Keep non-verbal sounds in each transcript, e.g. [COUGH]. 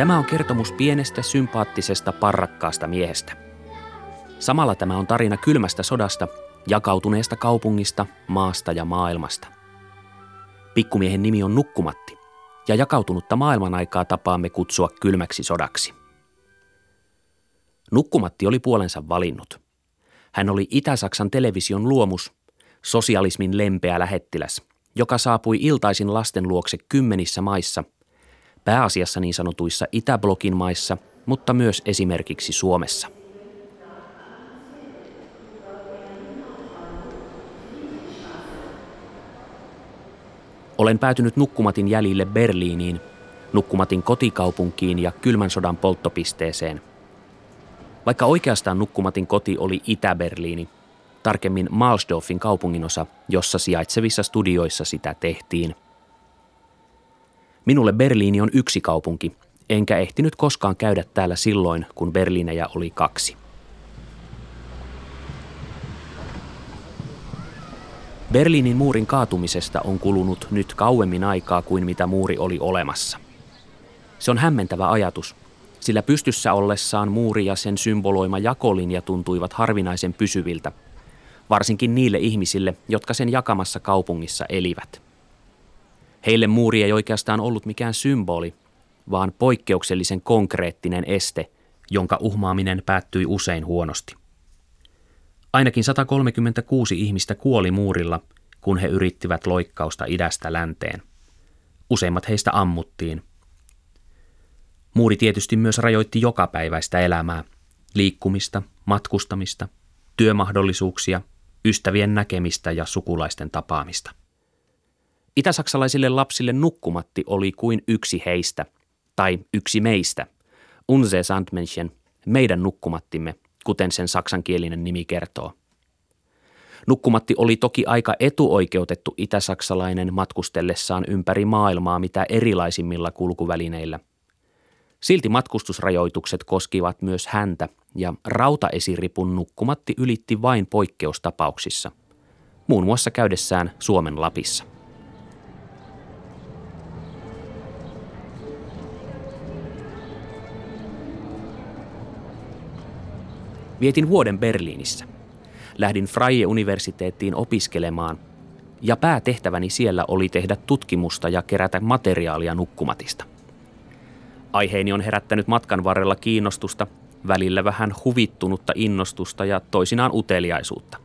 Tämä on kertomus pienestä, sympaattisesta, parrakkaasta miehestä. Samalla tämä on tarina kylmästä sodasta, jakautuneesta kaupungista, maasta ja maailmasta. Pikkumiehen nimi on Nukkumatti, ja jakautunutta maailman aikaa tapaamme kutsua kylmäksi sodaksi. Nukkumatti oli puolensa valinnut. Hän oli Itä-Saksan television luomus, sosialismin lempeä lähettiläs, joka saapui iltaisin lasten luokse kymmenissä maissa, pääasiassa niin sanotuissa Itäblokin maissa, mutta myös esimerkiksi Suomessa. Olen päätynyt Nukkumatin jäljille Berliiniin, Nukkumatin kotikaupunkiin ja kylmän sodan polttopisteeseen – vaikka oikeastaan Nukkumatin koti oli Itä-Berliini, tarkemmin Malsdorfin kaupunginosa, jossa sijaitsevissa studioissa sitä tehtiin. Minulle Berliini on yksi kaupunki, enkä ehtinyt koskaan käydä täällä silloin, kun Berliinejä oli kaksi. Berliinin muurin kaatumisesta on kulunut nyt kauemmin aikaa kuin mitä muuri oli olemassa. Se on hämmentävä ajatus, sillä pystyssä ollessaan muuri ja sen symboloima jakolinja tuntuivat harvinaisen pysyviltä, varsinkin niille ihmisille, jotka sen jakamassa kaupungissa elivät. Heille muuri ei oikeastaan ollut mikään symboli, vaan poikkeuksellisen konkreettinen este, jonka uhmaaminen päättyi usein huonosti. Ainakin 136 ihmistä kuoli muurilla, kun he yrittivät loikkausta idästä länteen. Useimmat heistä ammuttiin – Muuri tietysti myös rajoitti jokapäiväistä elämää, liikkumista, matkustamista, työmahdollisuuksia, ystävien näkemistä ja sukulaisten tapaamista. Itäsaksalaisille lapsille nukkumatti oli kuin yksi heistä, tai yksi meistä, unse Sandmenschen, meidän nukkumattimme, kuten sen saksankielinen nimi kertoo. Nukkumatti oli toki aika etuoikeutettu itäsaksalainen matkustellessaan ympäri maailmaa mitä erilaisimmilla kulkuvälineillä – Silti matkustusrajoitukset koskivat myös häntä ja rautaesiripun nukkumatti ylitti vain poikkeustapauksissa, muun muassa käydessään Suomen Lapissa. Vietin vuoden Berliinissä. Lähdin Freie-universiteettiin opiskelemaan ja päätehtäväni siellä oli tehdä tutkimusta ja kerätä materiaalia nukkumatista – Aiheeni on herättänyt matkan varrella kiinnostusta, välillä vähän huvittunutta innostusta ja toisinaan uteliaisuutta.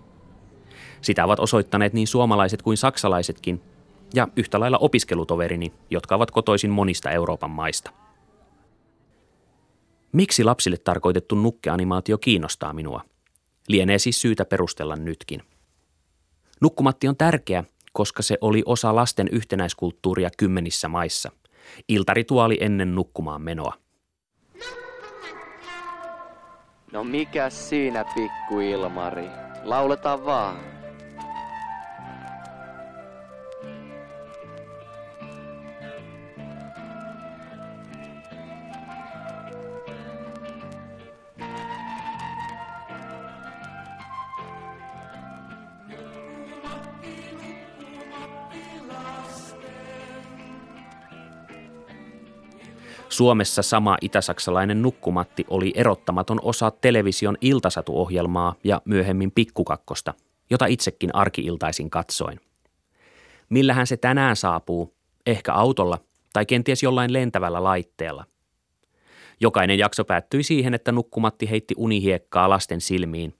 Sitä ovat osoittaneet niin suomalaiset kuin saksalaisetkin, ja yhtä lailla opiskelutoverini, jotka ovat kotoisin monista Euroopan maista. Miksi lapsille tarkoitettu nukkeanimaatio kiinnostaa minua? Lienee siis syytä perustella nytkin. Nukkumatti on tärkeä, koska se oli osa lasten yhtenäiskulttuuria kymmenissä maissa – Iltarituaali ennen nukkumaan menoa. No mikä siinä pikku Ilmari? Lauletaan vaan. Suomessa sama itäsaksalainen nukkumatti oli erottamaton osa television iltasatuohjelmaa ja myöhemmin pikkukakkosta, jota itsekin arkiiltaisin katsoin. Millähän se tänään saapuu? Ehkä autolla tai kenties jollain lentävällä laitteella. Jokainen jakso päättyi siihen, että nukkumatti heitti unihiekkaa lasten silmiin.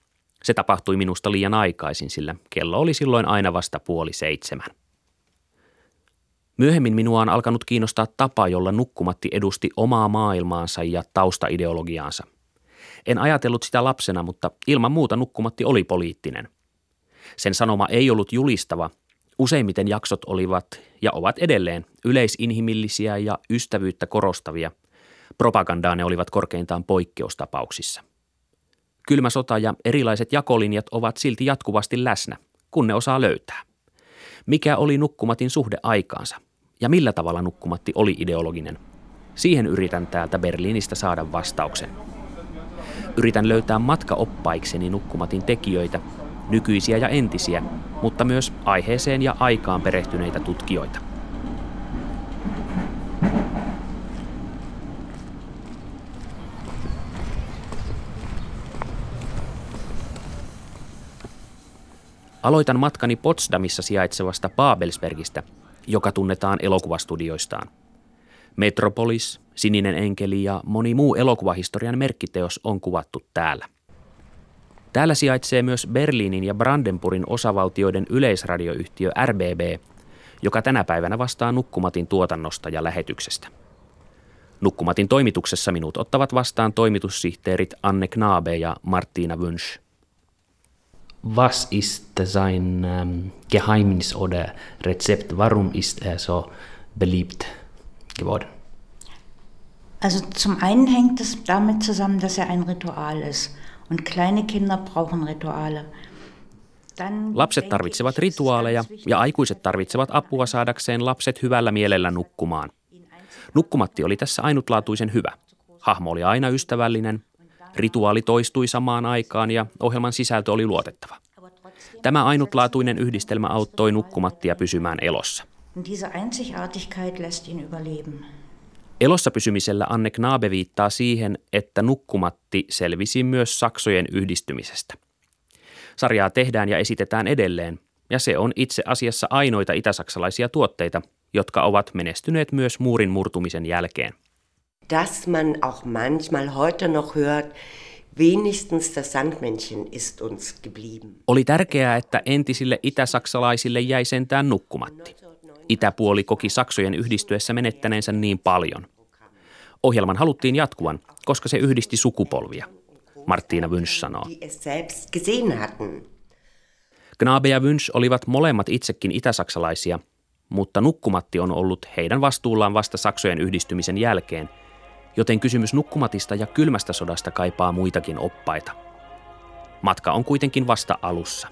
Se tapahtui minusta liian aikaisin, sillä kello oli silloin aina vasta puoli seitsemän. Myöhemmin minua on alkanut kiinnostaa tapa, jolla nukkumatti edusti omaa maailmaansa ja taustaideologiaansa. En ajatellut sitä lapsena, mutta ilman muuta nukkumatti oli poliittinen. Sen sanoma ei ollut julistava. Useimmiten jaksot olivat ja ovat edelleen yleisinhimillisiä ja ystävyyttä korostavia. Propagandaa ne olivat korkeintaan poikkeustapauksissa. Kylmä sota ja erilaiset jakolinjat ovat silti jatkuvasti läsnä, kun ne osaa löytää. Mikä oli nukkumatin suhde aikaansa? ja millä tavalla nukkumatti oli ideologinen. Siihen yritän täältä Berliinistä saada vastauksen. Yritän löytää matkaoppaikseni nukkumatin tekijöitä, nykyisiä ja entisiä, mutta myös aiheeseen ja aikaan perehtyneitä tutkijoita. Aloitan matkani Potsdamissa sijaitsevasta Babelsbergistä, joka tunnetaan elokuvastudioistaan. Metropolis, Sininen enkeli ja moni muu elokuvahistorian merkkiteos on kuvattu täällä. Täällä sijaitsee myös Berliinin ja Brandenburgin osavaltioiden yleisradioyhtiö RBB, joka tänä päivänä vastaa Nukkumatin tuotannosta ja lähetyksestä. Nukkumatin toimituksessa minut ottavat vastaan toimitussihteerit Anne Knabe ja Martina Wünsch. Was ist sein ähm, Geheimnis oder Rezept? Warum ist er so beliebt geworden? Also zum einen hängt es damit zusammen, dass er ein Ritual ist. Und kleine Kinder brauchen Rituale. Lapset tarvitsevat rituaaleja ja aikuiset tarvitsevat apua saadakseen lapset hyvällä mielellä nukkumaan. Nukkumatti oli tässä ainutlaatuisen hyvä. Hahmo oli aina ystävällinen, rituaali toistui samaan aikaan ja ohjelman sisältö oli luotettava. Tämä ainutlaatuinen yhdistelmä auttoi Nukkumattia pysymään elossa. Elossa pysymisellä Anne Knabe viittaa siihen, että Nukkumatti selvisi myös saksojen yhdistymisestä. Sarjaa tehdään ja esitetään edelleen, ja se on itse asiassa ainoita itäsaksalaisia tuotteita, jotka ovat menestyneet myös muurin murtumisen jälkeen. Dass man auch manchmal heute noch hört, wenigstens das Sandmännchen ist uns geblieben. Oli tärkeää, että entisille itäsaksalaisille jäi sentään nukkumatti. Itäpuoli koki Saksojen yhdistyessä menettäneensä niin paljon. Ohjelman haluttiin jatkuvan, koska se yhdisti sukupolvia. Martina Wünsch sanoo. Knabe ja Wünsch olivat molemmat itsekin itäsaksalaisia, mutta nukkumatti on ollut heidän vastuullaan vasta Saksojen yhdistymisen jälkeen, joten kysymys nukkumatista ja kylmästä sodasta kaipaa muitakin oppaita. Matka on kuitenkin vasta alussa.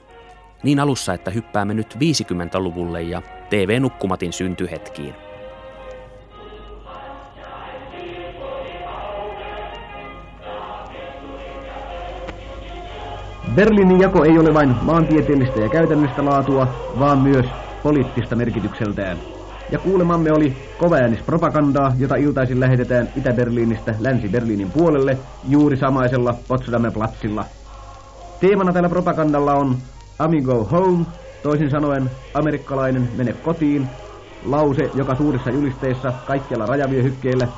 Niin alussa, että hyppäämme nyt 50-luvulle ja TV-nukkumatin syntyhetkiin. Berliinin jako ei ole vain maantieteellistä ja käytännöstä laatua, vaan myös poliittista merkitykseltään. Ja kuulemamme oli propagandaa, jota iltaisin lähetetään Itä-Berliinistä Länsi-Berliinin puolelle juuri samaisella Potsdamer platsilla. Teemana tällä propagandalla on Amigo Home, toisin sanoen amerikkalainen mene kotiin, lause, joka suurissa julisteissa kaikkialla rajavyöhykkeillä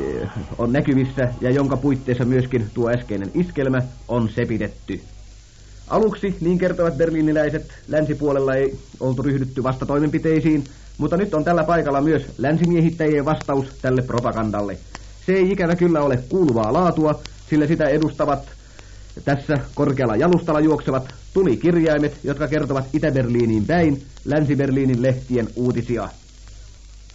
eh, on näkyvissä ja jonka puitteissa myöskin tuo äskeinen iskelmä on sepitetty. Aluksi, niin kertovat berliiniläiset, länsipuolella ei oltu ryhdytty vasta toimenpiteisiin, mutta nyt on tällä paikalla myös länsimiehittäjien vastaus tälle propagandalle. Se ei ikävä kyllä ole kuuluvaa laatua, sillä sitä edustavat tässä korkealla jalustalla juoksevat tulikirjaimet, jotka kertovat Itä-Berliiniin päin Länsi-Berliinin lehtien uutisia.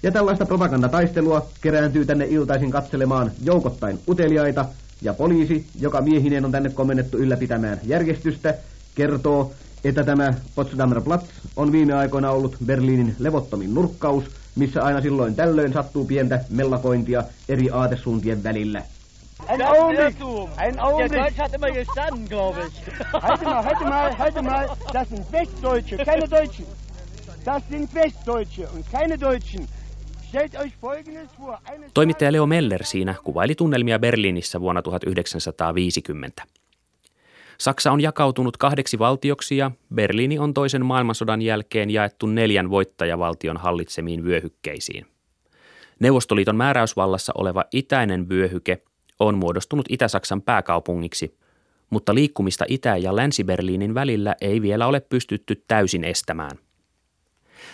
Ja tällaista propagandataistelua kerääntyy tänne iltaisin katselemaan joukottain uteliaita, ja poliisi, joka miehineen on tänne komennettu ylläpitämään järjestystä, kertoo, että tämä Potsdamer Platz on viime aikoina ollut Berliinin levottomin nurkkaus, missä aina silloin tällöin sattuu pientä mellakointia eri aatesuuntien välillä. Ein Augenblick, ein Augenblick. Der Deutsch hat immer gestanden, glaube ich. Halte mal, halte mal, halte mal. Das sind Westdeutsche, keine Deutschen. Das sind Westdeutsche und keine Deutschen. Toimittaja Leo Meller siinä kuvaili tunnelmia Berliinissä vuonna 1950. Saksa on jakautunut kahdeksi valtioksi ja Berliini on toisen maailmansodan jälkeen jaettu neljän voittajavaltion hallitsemiin vyöhykkeisiin. Neuvostoliiton määräysvallassa oleva itäinen vyöhyke on muodostunut Itä-Saksan pääkaupungiksi, mutta liikkumista Itä- ja Länsi-Berliinin välillä ei vielä ole pystytty täysin estämään –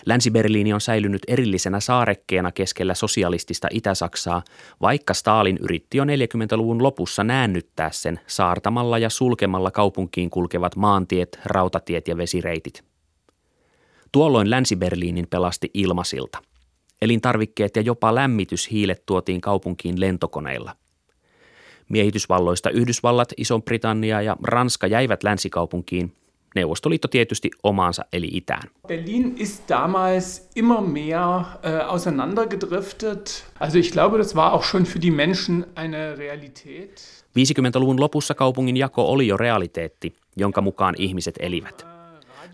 Länsi-Berliini on säilynyt erillisenä saarekkeena keskellä sosialistista Itä-Saksaa, vaikka Stalin yritti jo 40-luvun lopussa näännyttää sen saartamalla ja sulkemalla kaupunkiin kulkevat maantiet, rautatiet ja vesireitit. Tuolloin Länsi-Berliinin pelasti ilmasilta. Elintarvikkeet ja jopa lämmityshiilet tuotiin kaupunkiin lentokoneilla. Miehitysvalloista Yhdysvallat, Iso-Britannia ja Ranska jäivät länsikaupunkiin – Neuvostoliitto tietysti omaansa eli itään. Berlin ist damals immer mehr äh, auseinandergedriftet. Also ich glaube, das war auch schon für die Menschen eine Realität. 50-luvun lopussa kaupungin jako oli jo realiteetti, jonka mukaan ihmiset elivät.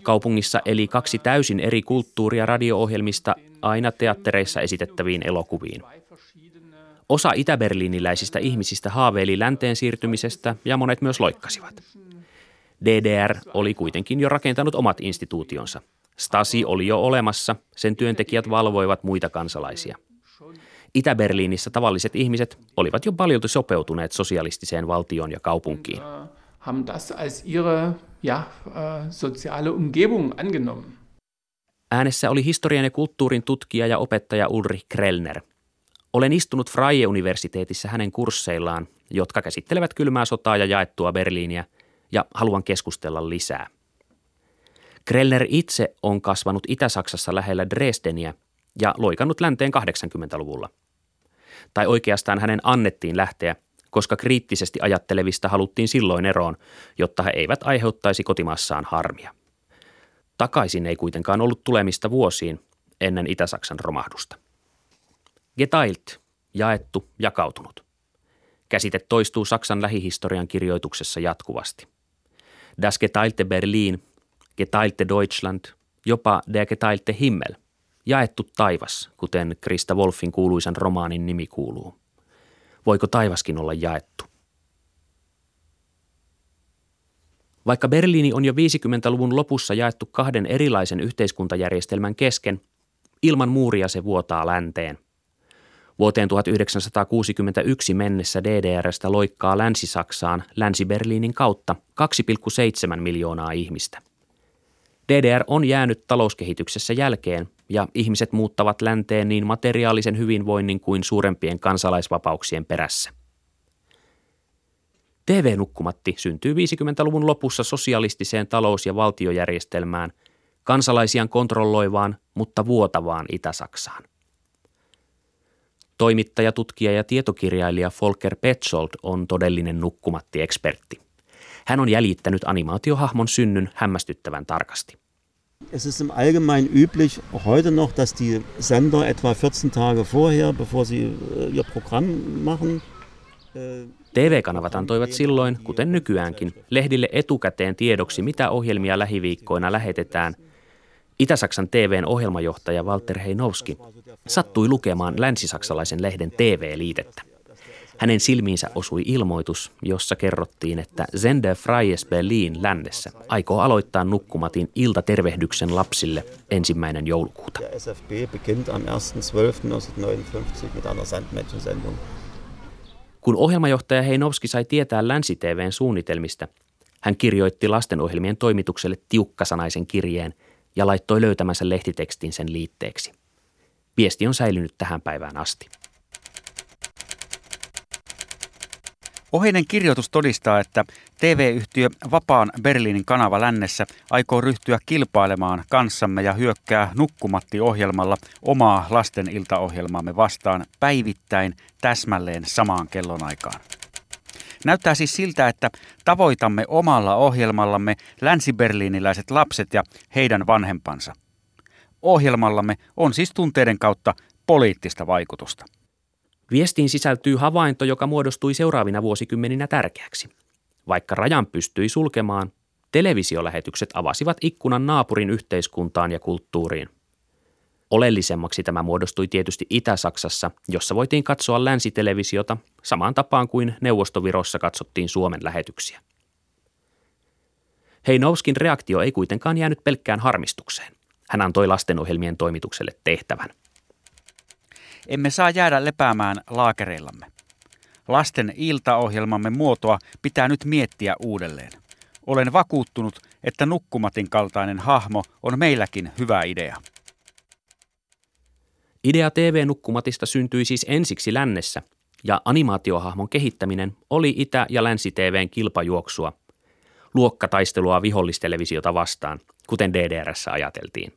Kaupungissa eli kaksi täysin eri kulttuuria radio-ohjelmista aina teattereissa esitettäviin elokuviin. Osa itäberliiniläisistä ihmisistä haaveili länteen siirtymisestä ja monet myös loikkasivat. DDR oli kuitenkin jo rakentanut omat instituutionsa. Stasi oli jo olemassa, sen työntekijät valvoivat muita kansalaisia. Itä-Berliinissä tavalliset ihmiset olivat jo paljolti sopeutuneet sosialistiseen valtioon ja kaupunkiin. Äh. Äänessä oli historian ja kulttuurin tutkija ja opettaja Ulrich Krellner. Olen istunut Freie-universiteetissä hänen kursseillaan, jotka käsittelevät kylmää sotaa ja jaettua Berliiniä, ja haluan keskustella lisää. Krellner itse on kasvanut Itä-Saksassa lähellä Dresdeniä ja loikannut länteen 80-luvulla. Tai oikeastaan hänen annettiin lähteä, koska kriittisesti ajattelevista haluttiin silloin eroon, jotta he eivät aiheuttaisi kotimaassaan harmia. Takaisin ei kuitenkaan ollut tulemista vuosiin ennen Itä-Saksan romahdusta. Geteilt, jaettu, jakautunut. Käsite toistuu Saksan lähihistorian kirjoituksessa jatkuvasti. Das geteilte Berlin, geteilte Deutschland, jopa der geteilte Himmel, jaettu taivas, kuten Krista Wolfin kuuluisan romaanin nimi kuuluu. Voiko taivaskin olla jaettu? Vaikka Berliini on jo 50-luvun lopussa jaettu kahden erilaisen yhteiskuntajärjestelmän kesken, ilman muuria se vuotaa länteen. Vuoteen 1961 mennessä DDRstä loikkaa Länsi-Saksaan Länsi-Berliinin kautta 2,7 miljoonaa ihmistä. DDR on jäänyt talouskehityksessä jälkeen ja ihmiset muuttavat länteen niin materiaalisen hyvinvoinnin kuin suurempien kansalaisvapauksien perässä. TV-nukkumatti syntyy 50-luvun lopussa sosialistiseen talous- ja valtiojärjestelmään, kansalaisiaan kontrolloivaan, mutta vuotavaan Itä-Saksaan. Toimittaja, tutkija ja tietokirjailija Volker Petzold on todellinen nukkumatti-ekspertti. Hän on jäljittänyt animaatiohahmon synnyn hämmästyttävän tarkasti. Es ist im Allgemeinen üblich heute noch, dass die Sender etwa 14 Tage vorher, bevor sie äh, ihr Programm machen, äh, TV-kanavat antoivat silloin, kuten nykyäänkin, lehdille etukäteen tiedoksi, mitä ohjelmia lähiviikkoina lähetetään. Itä-Saksan TVn ohjelmajohtaja Walter Heinowski sattui lukemaan länsisaksalaisen lehden TV-liitettä. Hänen silmiinsä osui ilmoitus, jossa kerrottiin, että Sender Freies Berlin lännessä aikoo aloittaa nukkumatin iltatervehdyksen lapsille ensimmäinen joulukuuta. SFB beginnt am 1.12.1959 mit einer Sandmädchensendung. Kun ohjelmajohtaja Heinovski sai tietää Länsi-TVn suunnitelmista, hän kirjoitti lastenohjelmien toimitukselle tiukkasanaisen kirjeen ja laittoi löytämänsä lehtitekstin sen liitteeksi. Viesti on säilynyt tähän päivään asti. Oheinen kirjoitus todistaa, että TV-yhtiö Vapaan Berliinin kanava lännessä aikoo ryhtyä kilpailemaan kanssamme ja hyökkää Nukkumatti-ohjelmalla omaa lasten iltaohjelmaamme vastaan päivittäin täsmälleen samaan kellonaikaan. Näyttää siis siltä, että tavoitamme omalla ohjelmallamme länsiberliiniläiset lapset ja heidän vanhempansa. Ohjelmallamme on siis tunteiden kautta poliittista vaikutusta. Viestiin sisältyy havainto, joka muodostui seuraavina vuosikymmeninä tärkeäksi. Vaikka rajan pystyi sulkemaan, televisiolähetykset avasivat ikkunan naapurin yhteiskuntaan ja kulttuuriin. Oleellisemmaksi tämä muodostui tietysti Itä-Saksassa, jossa voitiin katsoa länsitelevisiota samaan tapaan kuin Neuvostovirossa katsottiin Suomen lähetyksiä. Heinovskin reaktio ei kuitenkaan jäänyt pelkkään harmistukseen. Hän antoi lastenohjelmien toimitukselle tehtävän – emme saa jäädä lepäämään laakereillamme. Lasten iltaohjelmamme muotoa pitää nyt miettiä uudelleen. Olen vakuuttunut, että nukkumatin kaltainen hahmo on meilläkin hyvä idea. Idea TV-nukkumatista syntyi siis ensiksi lännessä, ja animaatiohahmon kehittäminen oli Itä- ja Länsi-TVn kilpajuoksua, luokkataistelua vihollistelevisiota vastaan, kuten DDRssä ajateltiin.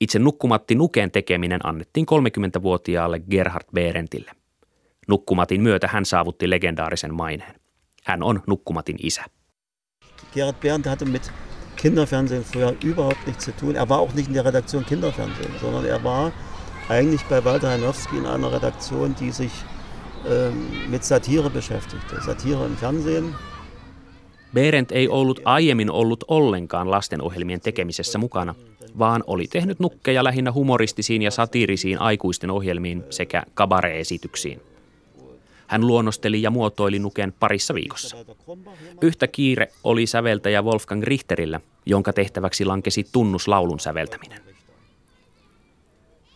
Itse nukkumatti Nuken tekeminen annettiin 30-vuotiaalle Gerhard Berentille. Nukkumatin myötä hän saavutti legendaarisen maineen. Hän on Nukkumatin isä. Gerhard Berendt hatte mit Kinderfernsehen früher überhaupt nichts zu tun. Er war auch nicht in der Redaktion Kinderfernsehen, sondern er war eigentlich bei Walter Hanowski in einer Redaktion, die sich ähm, mit Satire beschäftigte. Satire im Fernsehen, Berendt ei ollut aiemmin ollut ollenkaan lastenohjelmien tekemisessä mukana, vaan oli tehnyt nukkeja lähinnä humoristisiin ja satiirisiin aikuisten ohjelmiin sekä kabare-esityksiin. Hän luonnosteli ja muotoili Nuken parissa viikossa. Yhtä kiire oli säveltäjä Wolfgang Richterillä, jonka tehtäväksi lankesi tunnuslaulun säveltäminen.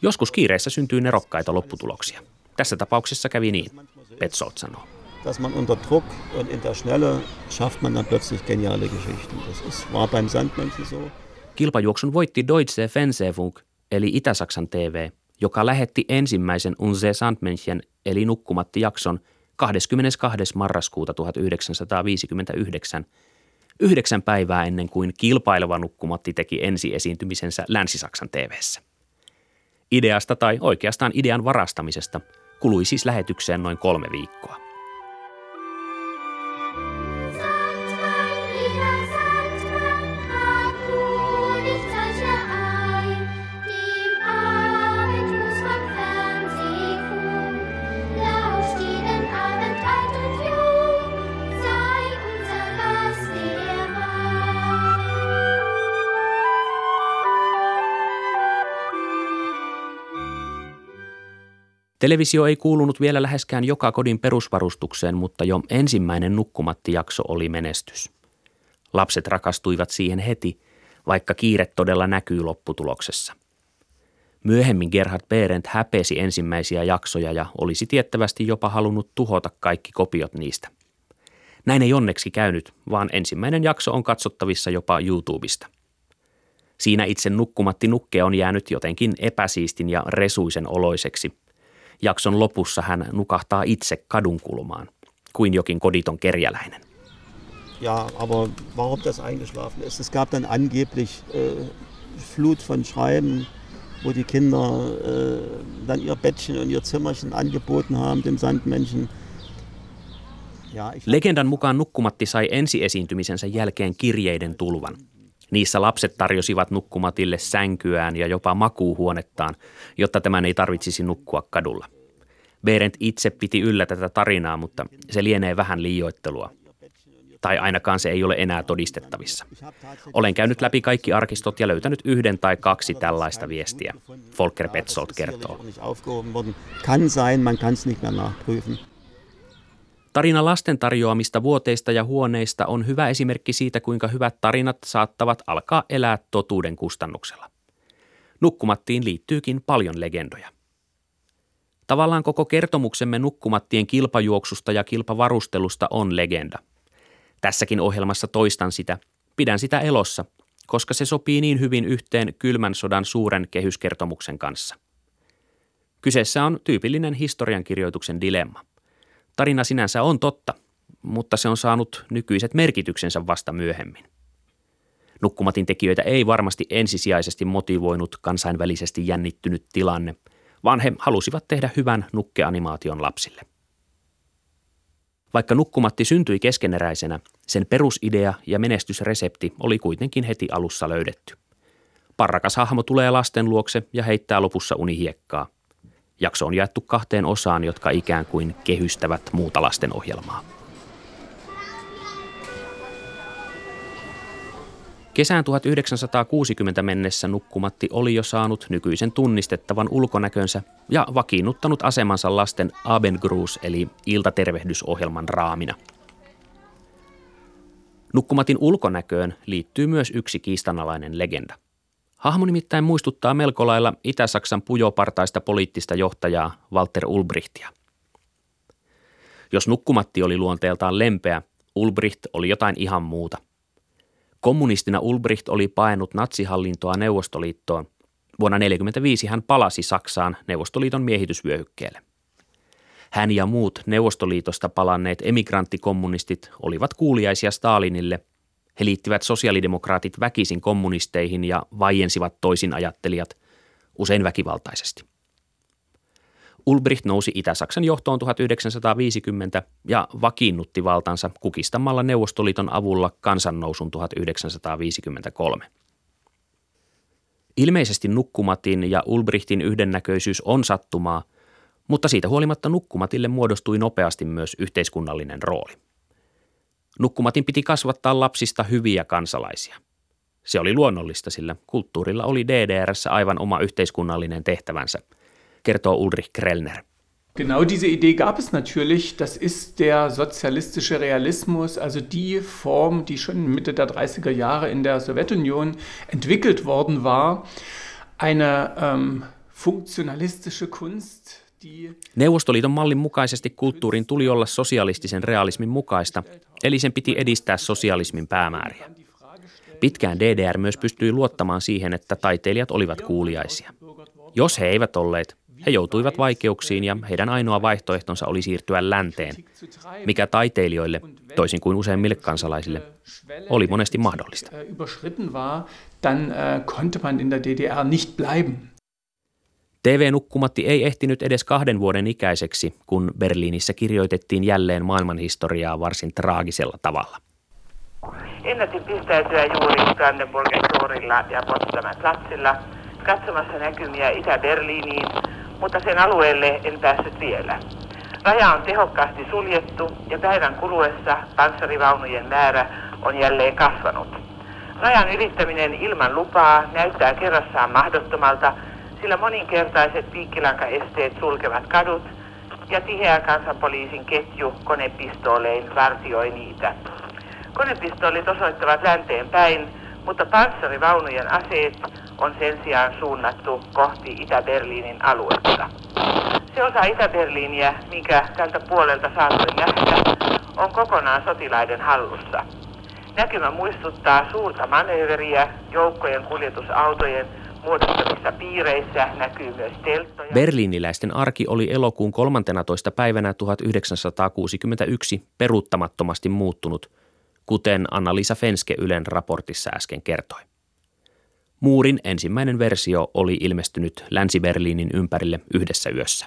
Joskus kiireessä syntyy nerokkaita lopputuloksia. Tässä tapauksessa kävi niin, Petzold sanoo. Dass man unter Druck und in der Schnelle schafft man dann plötzlich geniale Geschichten. Das ist, war beim Sandmännchen so. Kilpajuoksun voitti Deutsche Fernsehfunk, eli Itä-Saksan TV, joka lähetti ensimmäisen Unse Sandmännchen, eli Nukkumatti-jakson 22. marraskuuta 1959, yhdeksän päivää ennen kuin kilpaileva Nukkumatti teki ensiesiintymisensä Länsi-Saksan TVssä. Ideasta tai oikeastaan idean varastamisesta kului siis lähetykseen noin kolme viikkoa. Televisio ei kuulunut vielä läheskään joka kodin perusvarustukseen, mutta jo ensimmäinen nukkumattijakso oli menestys. Lapset rakastuivat siihen heti, vaikka kiire todella näkyy lopputuloksessa. Myöhemmin Gerhard Berendt häpesi ensimmäisiä jaksoja ja olisi tiettävästi jopa halunnut tuhota kaikki kopiot niistä. Näin ei onneksi käynyt, vaan ensimmäinen jakso on katsottavissa jopa YouTubesta. Siinä itse nukkumatti nukke on jäänyt jotenkin epäsiistin ja resuisen oloiseksi – Jakson lopussa hän nukahtaa itse kadunkulmaan, kuin jokin koditon kerjäläinen. Ja, aber warum das eingeschlafen ist? Es gab dann angeblich äh, Flut von Schreiben, wo die Kinder äh, dann ihr Bettchen und ihr Zimmerchen angeboten haben dem Sandmännchen. Ja, Legendan mukaan Nukkumatti sai ensiesiintymisensä jälkeen kirjeiden tulvan. Niissä lapset tarjosivat nukkumatille sänkyään ja jopa makuuhuonettaan, jotta tämän ei tarvitsisi nukkua kadulla. Berent itse piti yllä tätä tarinaa, mutta se lienee vähän liioittelua. Tai ainakaan se ei ole enää todistettavissa. Olen käynyt läpi kaikki arkistot ja löytänyt yhden tai kaksi tällaista viestiä, Volker Petzold kertoo. Tarina lasten tarjoamista vuoteista ja huoneista on hyvä esimerkki siitä, kuinka hyvät tarinat saattavat alkaa elää totuuden kustannuksella. Nukkumattiin liittyykin paljon legendoja. Tavallaan koko kertomuksemme nukkumattien kilpajuoksusta ja kilpavarustelusta on legenda. Tässäkin ohjelmassa toistan sitä, pidän sitä elossa, koska se sopii niin hyvin yhteen kylmän sodan suuren kehyskertomuksen kanssa. Kyseessä on tyypillinen historiankirjoituksen dilemma. Tarina sinänsä on totta, mutta se on saanut nykyiset merkityksensä vasta myöhemmin. Nukkumatin tekijöitä ei varmasti ensisijaisesti motivoinut kansainvälisesti jännittynyt tilanne, vaan he halusivat tehdä hyvän nukkeanimaation lapsille. Vaikka nukkumatti syntyi keskeneräisenä, sen perusidea ja menestysresepti oli kuitenkin heti alussa löydetty. Parrakas hahmo tulee lasten luokse ja heittää lopussa unihiekkaa – Jakso on jaettu kahteen osaan, jotka ikään kuin kehystävät muuta lasten ohjelmaa. Kesään 1960 mennessä Nukkumatti oli jo saanut nykyisen tunnistettavan ulkonäkönsä ja vakiinnuttanut asemansa lasten Abendgruus eli iltatervehdysohjelman raamina. Nukkumatin ulkonäköön liittyy myös yksi kiistanalainen legenda – Hahmo nimittäin muistuttaa melko lailla Itä-Saksan pujopartaista poliittista johtajaa Walter Ulbrichtia. Jos nukkumatti oli luonteeltaan lempeä, Ulbricht oli jotain ihan muuta. Kommunistina Ulbricht oli paenut natsihallintoa Neuvostoliittoon. Vuonna 1945 hän palasi Saksaan Neuvostoliiton miehitysvyöhykkeelle. Hän ja muut Neuvostoliitosta palanneet emigranttikommunistit olivat kuuliaisia Stalinille he liittivät sosiaalidemokraatit väkisin kommunisteihin ja vaiensivat toisin ajattelijat, usein väkivaltaisesti. Ulbricht nousi Itä-Saksan johtoon 1950 ja vakiinnutti valtansa kukistamalla Neuvostoliiton avulla kansannousun 1953. Ilmeisesti Nukkumatin ja Ulbrichtin yhdennäköisyys on sattumaa, mutta siitä huolimatta Nukkumatille muodostui nopeasti myös yhteiskunnallinen rooli. Nukkumatin piti kasvattaa lapsista hyviä kansalaisia. Se oli luonnollista, sillä kulttuurilla oli DDRssä aivan oma yhteiskunnallinen tehtävänsä, kertoo Ulrich Krellner. Genau diese Idee gab es natürlich. Das ist der sozialistische Realismus, also die Form, die schon Mitte der 30er Jahre in der Sowjetunion entwickelt worden war. Eine ähm, funktionalistische Kunst, Neuvostoliiton mallin mukaisesti kulttuurin tuli olla sosialistisen realismin mukaista, eli sen piti edistää sosialismin päämääriä. Pitkään DDR myös pystyi luottamaan siihen, että taiteilijat olivat kuuliaisia. Jos he eivät olleet, he joutuivat vaikeuksiin ja heidän ainoa vaihtoehtonsa oli siirtyä länteen, mikä taiteilijoille, toisin kuin useimmille kansalaisille, oli monesti mahdollista. TV-nukkumatti ei ehtinyt edes kahden vuoden ikäiseksi, kun Berliinissä kirjoitettiin jälleen maailmanhistoriaa varsin traagisella tavalla. Ennätin pistäytyä juuri Brandenburgen tuorilla ja Potsdamin platsilla katsomassa näkymiä Itä-Berliiniin, mutta sen alueelle en päässyt vielä. Raja on tehokkaasti suljettu ja päivän kuluessa panssarivaunujen määrä on jälleen kasvanut. Rajan ylittäminen ilman lupaa näyttää kerrassaan mahdottomalta – sillä moninkertaiset piikkilankaesteet sulkevat kadut ja tiheä kansanpoliisin ketju konepistoolein vartioi niitä. Konepistoolit osoittavat länteen päin, mutta panssarivaunujen aseet on sen sijaan suunnattu kohti Itä-Berliinin aluetta. Se osa Itä-Berliiniä, minkä tältä puolelta saattoi nähdä, on kokonaan sotilaiden hallussa. Näkymä muistuttaa suurta manööveriä joukkojen kuljetusautojen muodostamissa piireissä näkyy myös telttoja. Berliiniläisten arki oli elokuun 13. päivänä 1961 peruuttamattomasti muuttunut, kuten Anna-Liisa Fenske Ylen raportissa äsken kertoi. Muurin ensimmäinen versio oli ilmestynyt Länsi-Berliinin ympärille yhdessä yössä.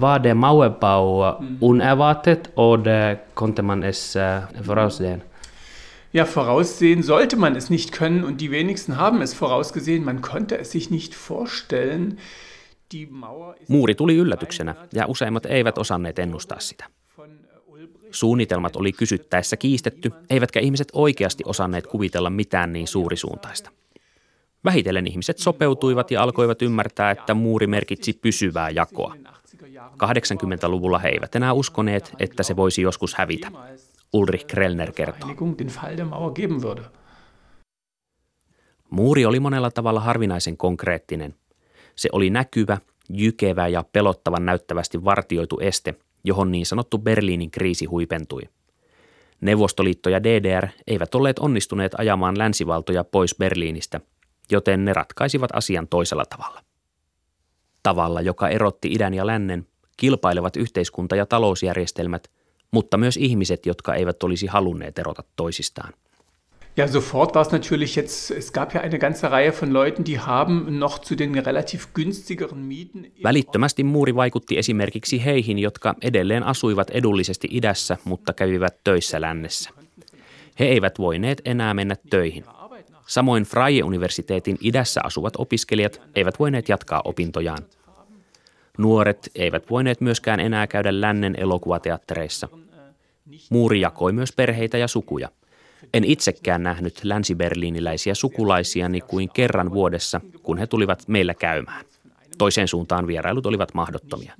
Var det Mauerbau unerwartet oder konnte man es äh, voraussehen? Ja, voraussehen sollte man es nicht können und die wenigsten haben es vorausgesehen. Man konnte es sich nicht vorstellen. Muuri tuli yllätyksenä ja useimmat eivät osanneet ennustaa sitä. Suunnitelmat oli kysyttäessä kiistetty, eivätkä ihmiset oikeasti osanneet kuvitella mitään niin suurisuuntaista. Vähitellen ihmiset sopeutuivat ja alkoivat ymmärtää, että muuri merkitsi pysyvää jakoa. 80-luvulla he eivät enää uskoneet, että se voisi joskus hävitä. Ulrich Krellner kertoo. Muuri oli monella tavalla harvinaisen konkreettinen. Se oli näkyvä, jykevä ja pelottavan näyttävästi vartioitu este, johon niin sanottu Berliinin kriisi huipentui. Neuvostoliitto ja DDR eivät olleet onnistuneet ajamaan länsivaltoja pois Berliinistä, joten ne ratkaisivat asian toisella tavalla. Tavalla, joka erotti idän ja lännen, kilpailevat yhteiskunta- ja talousjärjestelmät – mutta myös ihmiset, jotka eivät olisi halunneet erota toisistaan. Ja, sofort war es natürlich jetzt, es gab ja eine ganze Reihe von Leuten, die haben noch zu den relativ günstigeren Mieten. Välittömästi muuri vaikutti esimerkiksi heihin, jotka edelleen asuivat edullisesti idässä, mutta kävivät töissä lännessä. He eivät voineet enää mennä töihin. Samoin Freie-universiteetin idässä asuvat opiskelijat eivät voineet jatkaa opintojaan. Nuoret eivät voineet myöskään enää käydä lännen elokuvateattereissa. Muuri jakoi myös perheitä ja sukuja. En itsekään nähnyt länsiberliiniläisiä sukulaisiani kuin kerran vuodessa, kun he tulivat meillä käymään. Toiseen suuntaan vierailut olivat mahdottomia.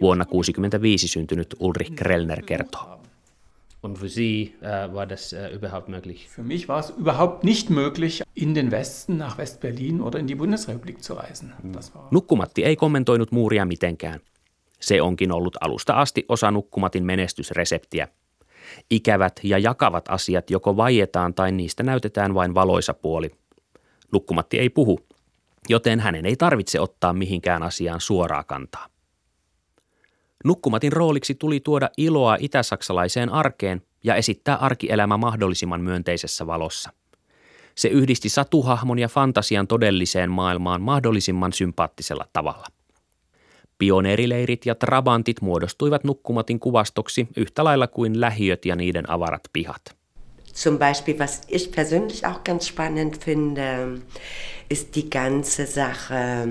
Vuonna 1965 syntynyt Ulrich Krellner kertoo. Und für Sie äh, war das äh, überhaupt möglich? Für mich war es überhaupt nicht möglich, in den Westen, nach West-Berlin oder in die Bundesrepublik zu reisen. Mm. Das war... Nukkumatti ei kommentoinut muuria mitenkään. Se onkin ollut alusta asti osa Nukkumatin menestysreseptiä. Ikävät ja jakavat asiat joko vaietaan tai niistä näytetään vain valoisa puoli. Nukkumatti ei puhu, joten hänen ei tarvitse ottaa mihinkään asiaan suoraa kantaa. Nukkumatin rooliksi tuli tuoda iloa itäsaksalaiseen arkeen ja esittää arkielämä mahdollisimman myönteisessä valossa. Se yhdisti satuhahmon ja fantasian todelliseen maailmaan mahdollisimman sympaattisella tavalla. Pioneerileirit ja trabantit muodostuivat Nukkumatin kuvastoksi yhtä lailla kuin lähiöt ja niiden avarat pihat. Zum Beispiel, was ich persönlich auch ganz spannend finde, ist die ganze Sache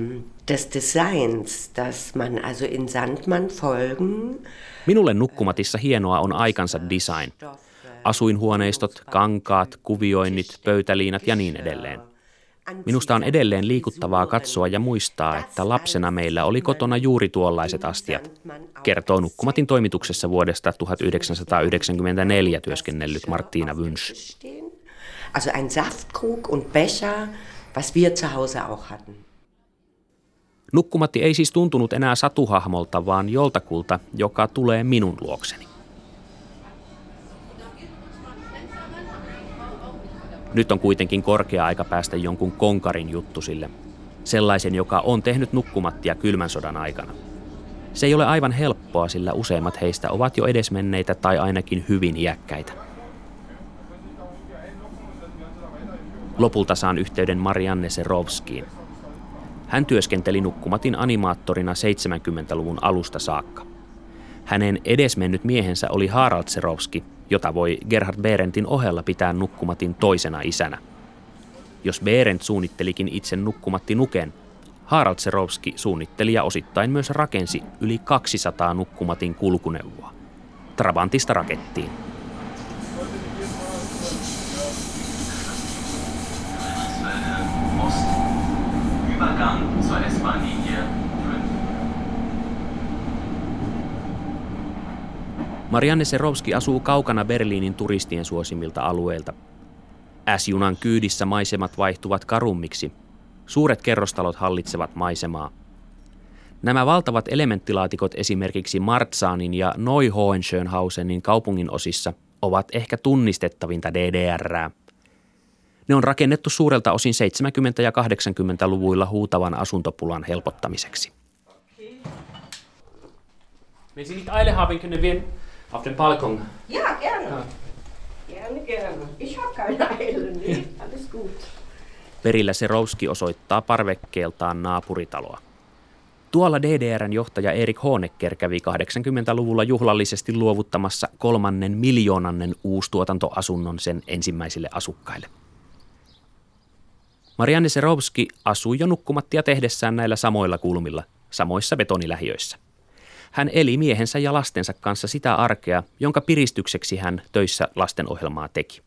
des Designs, dass man also in Sandmann folgen. Minulle nukkumatissa hienoa on aikansa design. Asuinhuoneistot, kankaat, kuvioinnit, pöytäliinat ja niin edelleen. Minusta on edelleen liikuttavaa katsoa ja muistaa, että lapsena meillä oli kotona juuri tuollaiset astiat, kertoo Nukkumatin toimituksessa vuodesta 1994 työskennellyt Martina Wünsch. Also ein Saftkrug und Becher, was wir zu Hause auch hatten. Nukkumatti ei siis tuntunut enää satuhahmolta, vaan joltakulta, joka tulee minun luokseni. Nyt on kuitenkin korkea aika päästä jonkun konkarin juttusille. Sellaisen, joka on tehnyt nukkumattia kylmän sodan aikana. Se ei ole aivan helppoa, sillä useimmat heistä ovat jo edesmenneitä tai ainakin hyvin iäkkäitä. Lopulta saan yhteyden Marianne Serovskiin. Hän työskenteli nukkumatin animaattorina 70-luvun alusta saakka. Hänen edesmennyt miehensä oli Harald Serovski, jota voi Gerhard Berentin ohella pitää nukkumatin toisena isänä. Jos Berent suunnittelikin itse nukkumatti nuken, Harald Serovski suunnitteli ja osittain myös rakensi yli 200 nukkumatin kulkuneuvoa. Trabantista rakettiin. Marianne Serovski asuu kaukana Berliinin turistien suosimilta alueilta. S-junan kyydissä maisemat vaihtuvat karummiksi. Suuret kerrostalot hallitsevat maisemaa. Nämä valtavat elementtilaatikot esimerkiksi Marzahnin ja Neuhohenschönhausenin kaupungin osissa ovat ehkä tunnistettavinta DDRää. Ne on rakennettu suurelta osin 70- ja 80-luvuilla huutavan asuntopulan helpottamiseksi. Wenn Sie nicht Eile haben, können wir auf den Balkon. Ja, gerne. Ja. Gerne, gerne. Ich habe keine Eile, nee, alles gut. Perillä Serouski osoittaa parvekkeeltaan naapuritaloa. Tuolla DDRn johtaja Erik Honecker kävi 80-luvulla juhlallisesti luovuttamassa kolmannen miljoonannen uustuotantoasunnon sen ensimmäisille asukkaille. Marianne Serovski asui jo nukkumattia tehdessään näillä samoilla kulmilla, samoissa betonilähiöissä. Hän eli miehensä ja lastensa kanssa sitä arkea, jonka piristykseksi hän töissä lastenohjelmaa teki.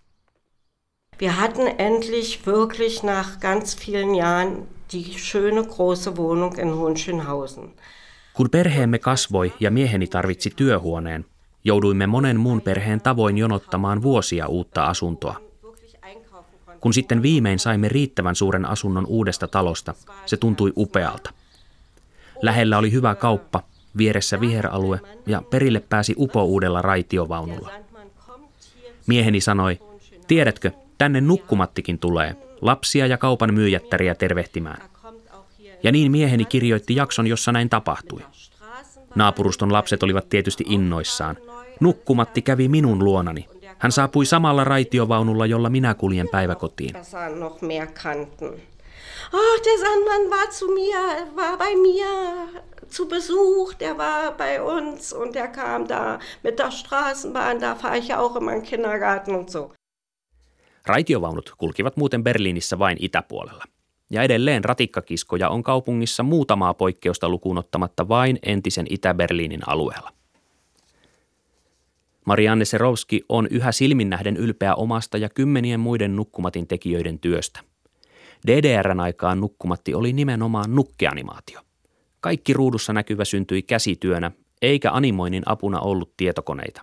Wir hatten endlich wirklich nach ganz vielen Jahren die schöne große Wohnung in Hohenschönhausen. Kun perheemme kasvoi ja mieheni tarvitsi työhuoneen, jouduimme monen muun perheen tavoin jonottamaan vuosia uutta asuntoa. Kun sitten viimein saimme riittävän suuren asunnon uudesta talosta, se tuntui upealta. Lähellä oli hyvä kauppa vieressä viheralue ja perille pääsi upo uudella raitiovaunulla. Mieheni sanoi, tiedätkö, tänne nukkumattikin tulee, lapsia ja kaupan myyjättäriä tervehtimään. Ja niin mieheni kirjoitti jakson, jossa näin tapahtui. Naapuruston lapset olivat tietysti innoissaan. Nukkumatti kävi minun luonani. Hän saapui samalla raitiovaunulla, jolla minä kuljen päiväkotiin. Oh, der Sandmann war zu mir, war bei mir zu Besuch, der war bei uns und der kam da mit der Straßenbahn, da fahre ich auch immer in den Kindergarten und so. Raitiovaunut kulkivat muuten Berliinissä vain itäpuolella. Ja edelleen ratikkakiskoja on kaupungissa muutamaa poikkeusta lukuun ottamatta vain entisen Itä-Berliinin alueella. Marianne Serovski on yhä silmin nähden ylpeä omasta ja kymmenien muiden nukkumatin tekijöiden työstä. DDRn aikaan nukkumatti oli nimenomaan nukkeanimaatio. Kaikki ruudussa näkyvä syntyi käsityönä, eikä animoinnin apuna ollut tietokoneita.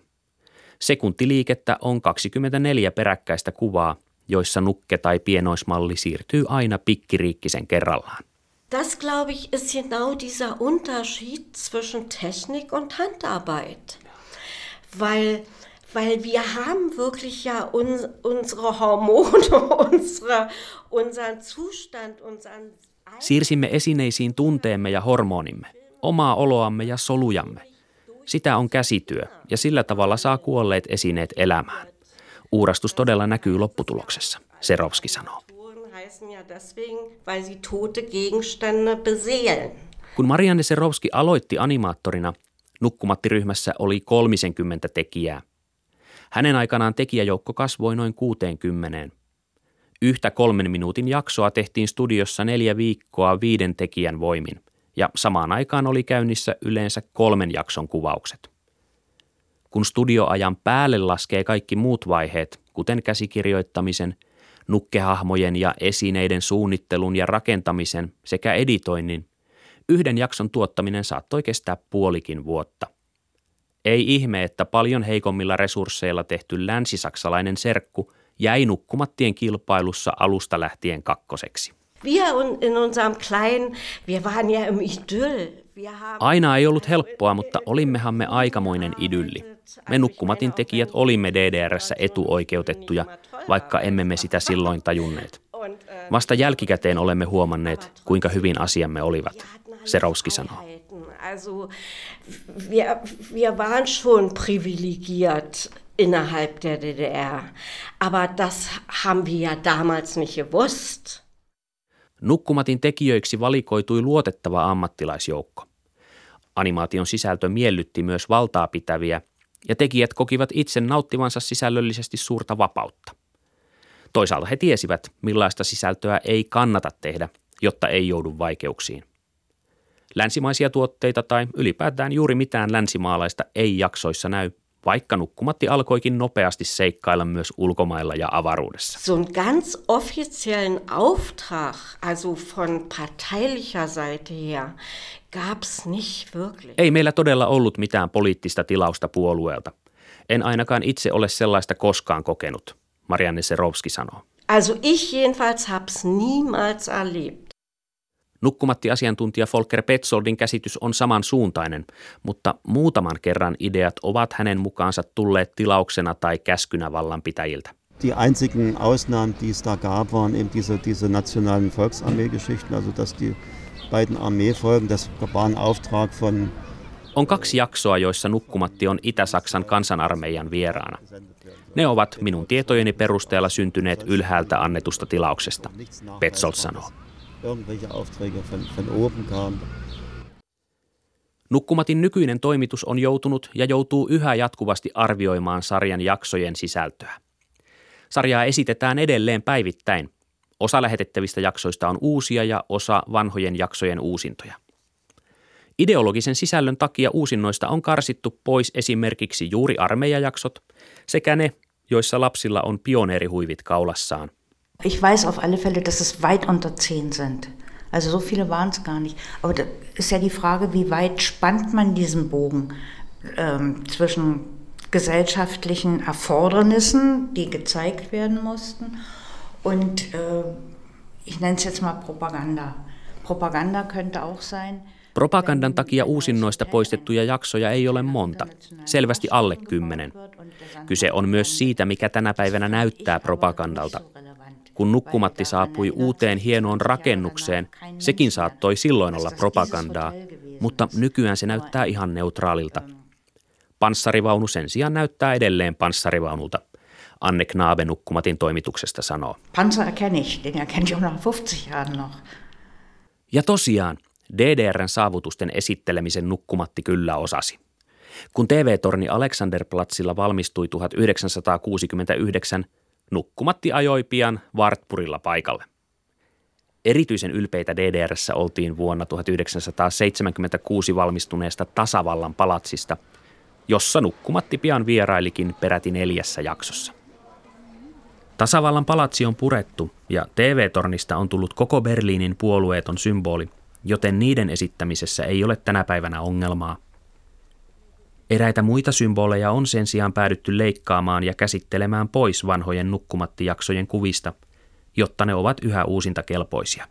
Sekuntiliikettä on 24 peräkkäistä kuvaa, joissa nukke tai pienoismalli siirtyy aina pikkiriikkisen kerrallaan. Das, glaube ich, ist genau dieser Unterschied zwischen Technik und Handarbeit. Weil, weil wir haben wirklich ja uns, unsere Hormone, [LAUGHS] unsere, unseren Zustand, unseren Siirsimme esineisiin tunteemme ja hormonimme, omaa oloamme ja solujamme. Sitä on käsityö ja sillä tavalla saa kuolleet esineet elämään. Uurastus todella näkyy lopputuloksessa, Serovski sanoo. Kun Marianne Serovski aloitti animaattorina, nukkumattiryhmässä oli 30 tekijää. Hänen aikanaan tekijäjoukko kasvoi noin 60. Yhtä kolmen minuutin jaksoa tehtiin studiossa neljä viikkoa viiden tekijän voimin, ja samaan aikaan oli käynnissä yleensä kolmen jakson kuvaukset. Kun studioajan päälle laskee kaikki muut vaiheet, kuten käsikirjoittamisen, Nukkehahmojen ja esineiden suunnittelun ja rakentamisen sekä editoinnin yhden jakson tuottaminen saattoi kestää puolikin vuotta. Ei ihme, että paljon heikommilla resursseilla tehty länsisaksalainen serkku jäi nukkumattien kilpailussa alusta lähtien kakkoseksi. Wir in unserem kleinen, wir waren ja im Idyll. Aina ei ollut helppoa, mutta olimmehan me aikamoinen idylli. Me nukkumatin tekijät olimme DDRssä etuoikeutettuja, vaikka emme me sitä silloin tajunneet. Vasta jälkikäteen olemme huomanneet, kuinka hyvin asiamme olivat, Serowski sanoo. Also wir, wir waren schon privilegiert innerhalb der DDR, aber das haben wir ja damals nicht gewusst. Nukkumatin tekijöiksi valikoitui luotettava ammattilaisjoukko. Animaation sisältö miellytti myös valtaa pitäviä, ja tekijät kokivat itse nauttivansa sisällöllisesti suurta vapautta. Toisaalta he tiesivät, millaista sisältöä ei kannata tehdä, jotta ei joudu vaikeuksiin. Länsimaisia tuotteita tai ylipäätään juuri mitään länsimaalaista ei jaksoissa näy, vaikka nukkumatti alkoikin nopeasti seikkailla myös ulkomailla ja avaruudessa. So ein ganz offiziellen Auftrag, also von parteilicher Seite her, gab's nicht wirklich. Ei meillä todella ollut mitään poliittista tilausta puolueelta. En ainakaan itse ole sellaista koskaan kokenut, Marianne Serowski sanoo. Also ich jedenfalls hab's niemals erlebt. Nukkumatti-asiantuntija Volker Petzoldin käsitys on samansuuntainen, mutta muutaman kerran ideat ovat hänen mukaansa tulleet tilauksena tai käskynä vallanpitäjiltä. Die einzigen Ausnahmen, die es da gab, waren eben diese, diese nationalen Volksarmee-Geschichten, also dass die beiden Armeefolgen, das war ein Auftrag von on kaksi jaksoa, joissa Nukkumatti on Itä-Saksan kansanarmeijan vieraana. Ne ovat minun tietojeni perusteella syntyneet ylhäältä annetusta tilauksesta, Petzold sanoo irgendwelche Aufträge von, von oben kamen. Nukkumatin nykyinen toimitus on joutunut ja joutuu yhä jatkuvasti arvioimaan sarjan jaksojen sisältöä. Sarjaa esitetään edelleen päivittäin. Osa lähetettävistä jaksoista on uusia ja osa vanhojen jaksojen uusintoja. Ideologisen sisällön takia uusinnoista on karsittu pois esimerkiksi juuri armeijajaksot sekä ne, joissa lapsilla on pioneerihuivit kaulassaan – Ich weiß auf alle Fälle, dass es weit unter zehn sind. Also so viele waren es gar nicht. Aber da ist ja die Frage, wie weit spannt man diesen Bogen ähm, zwischen gesellschaftlichen Erfordernissen, die gezeigt werden mussten, und äh, ich nenne es jetzt mal Propaganda. Propaganda könnte auch sein. Propagandan takia uusinnoista poistettuja jaksoja ei ole monta, selvästi alle kymmenen. Kyse on myös siitä, mikä tänä päivänä näyttää propagandalta. Kun nukkumatti saapui uuteen hienoon rakennukseen, sekin saattoi silloin olla propagandaa, mutta nykyään se näyttää ihan neutraalilta. Panssarivaunu sen sijaan näyttää edelleen panssarivaunulta, Anne Knabe Nukkumatin toimituksesta sanoo. Panzer erkenne ich, den erkennt jo 50 Jahren noch. Ja tosiaan, DDRn saavutusten esittelemisen nukkumatti kyllä osasi. Kun TV-torni Alexanderplatzilla valmistui 1969, Nukkumatti ajoi pian Wartburilla paikalle. Erityisen ylpeitä DDRssä oltiin vuonna 1976 valmistuneesta tasavallan palatsista, jossa Nukkumatti pian vierailikin peräti neljässä jaksossa. Tasavallan palatsi on purettu ja TV-tornista on tullut koko Berliinin puolueeton symboli, joten niiden esittämisessä ei ole tänä päivänä ongelmaa. Eräitä muita symboleja on sen sijaan päädytty leikkaamaan ja käsittelemään pois vanhojen nukkumattijaksojen kuvista, jotta ne ovat yhä uusintakelpoisia.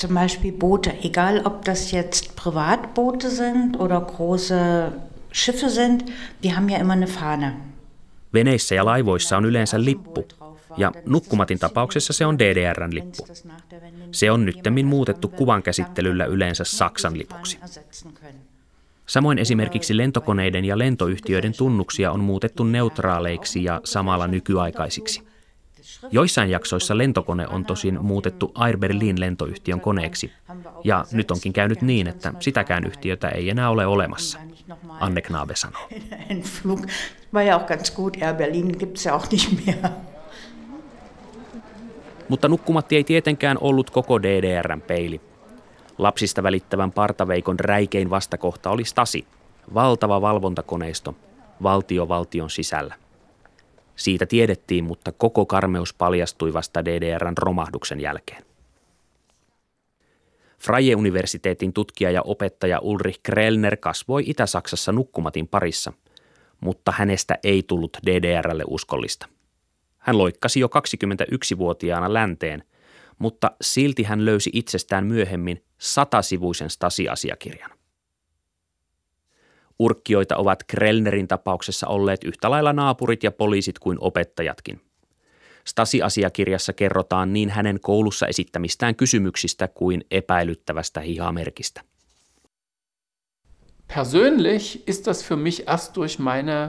Zum Beispiel Boote, egal ob das jetzt Privatboote sind oder große Schiffe sind, die haben ja immer eine Fahne. Veneissä ja laivoissa on yleensä lippu, ja Nukkumatin tapauksessa se on DDRn lippu. Se on nyttemmin muutettu kuvan käsittelyllä yleensä Saksan lipuksi. Samoin esimerkiksi lentokoneiden ja lentoyhtiöiden tunnuksia on muutettu neutraaleiksi ja samalla nykyaikaisiksi. Joissain jaksoissa lentokone on tosin muutettu Air Berlin lentoyhtiön koneeksi, ja nyt onkin käynyt niin, että sitäkään yhtiötä ei enää ole olemassa, Anne Knabe sanoo. [LAUGHS] Mutta nukkumatti ei tietenkään ollut koko DDRn peili. Lapsista välittävän partaveikon räikein vastakohta oli Stasi, valtava valvontakoneisto, valtio valtion sisällä. Siitä tiedettiin, mutta koko karmeus paljastui vasta DDRn romahduksen jälkeen. Freie-universiteetin tutkija ja opettaja Ulrich Krellner kasvoi Itä-Saksassa nukkumatin parissa, mutta hänestä ei tullut DDRlle uskollista. Hän loikkasi jo 21-vuotiaana länteen, mutta silti hän löysi itsestään myöhemmin satasivuisen Stasi-asiakirjan. Urkkioita ovat Krellnerin tapauksessa olleet yhtä lailla naapurit ja poliisit kuin opettajatkin. Stasi-asiakirjassa kerrotaan niin hänen koulussa esittämistään kysymyksistä kuin epäilyttävästä hihamerkistä. Persönlich ist das für mich erst durch meine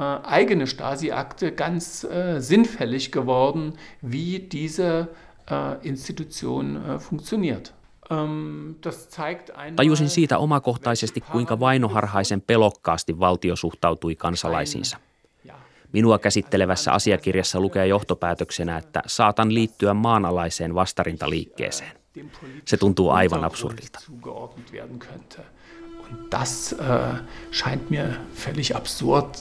äh, eigene Stasi-Akte ganz äh, sinnfällig geworden, wie diese Institution äh, funktioniert. Ähm, Tajusin siitä omakohtaisesti, kuinka vainoharhaisen pelokkaasti valtio suhtautui kansalaisiinsa. Minua käsittelevässä asiakirjassa lukee johtopäätöksenä, että saatan liittyä maanalaiseen vastarintaliikkeeseen. Se tuntuu aivan absurdilta. Das äh, scheint mir völlig absurd.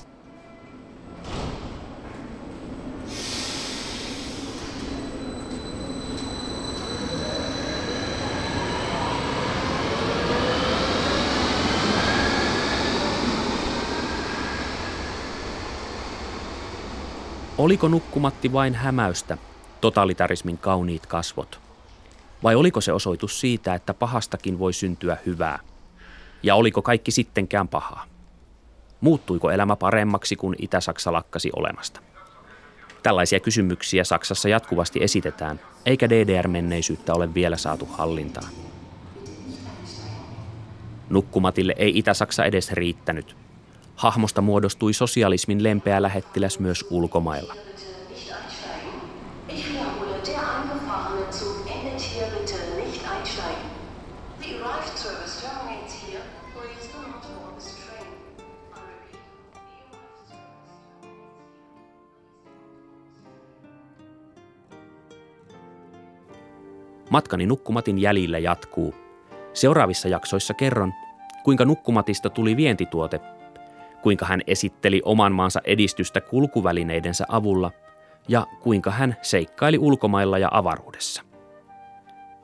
Oliko nukkumatti vain hämäystä, totalitarismin kauniit kasvot? Vai oliko se osoitus siitä, että pahastakin voi syntyä hyvää? Ja oliko kaikki sittenkään pahaa? Muuttuiko elämä paremmaksi, kun Itä-Saksa lakkasi olemasta? Tällaisia kysymyksiä Saksassa jatkuvasti esitetään, eikä DDR-menneisyyttä ole vielä saatu hallintaan. Nukkumatille ei Itä-Saksa edes riittänyt – Hahmosta muodostui sosialismin lempeä lähettiläs myös ulkomailla. Matkani nukkumatin jäljillä jatkuu. Seuraavissa jaksoissa kerron, kuinka nukkumatista tuli vientituote kuinka hän esitteli oman maansa edistystä kulkuvälineidensä avulla ja kuinka hän seikkaili ulkomailla ja avaruudessa.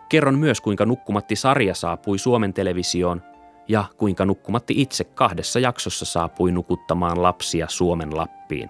Kerron myös, kuinka Nukkumatti-sarja saapui Suomen televisioon ja kuinka Nukkumatti itse kahdessa jaksossa saapui nukuttamaan lapsia Suomen Lappiin.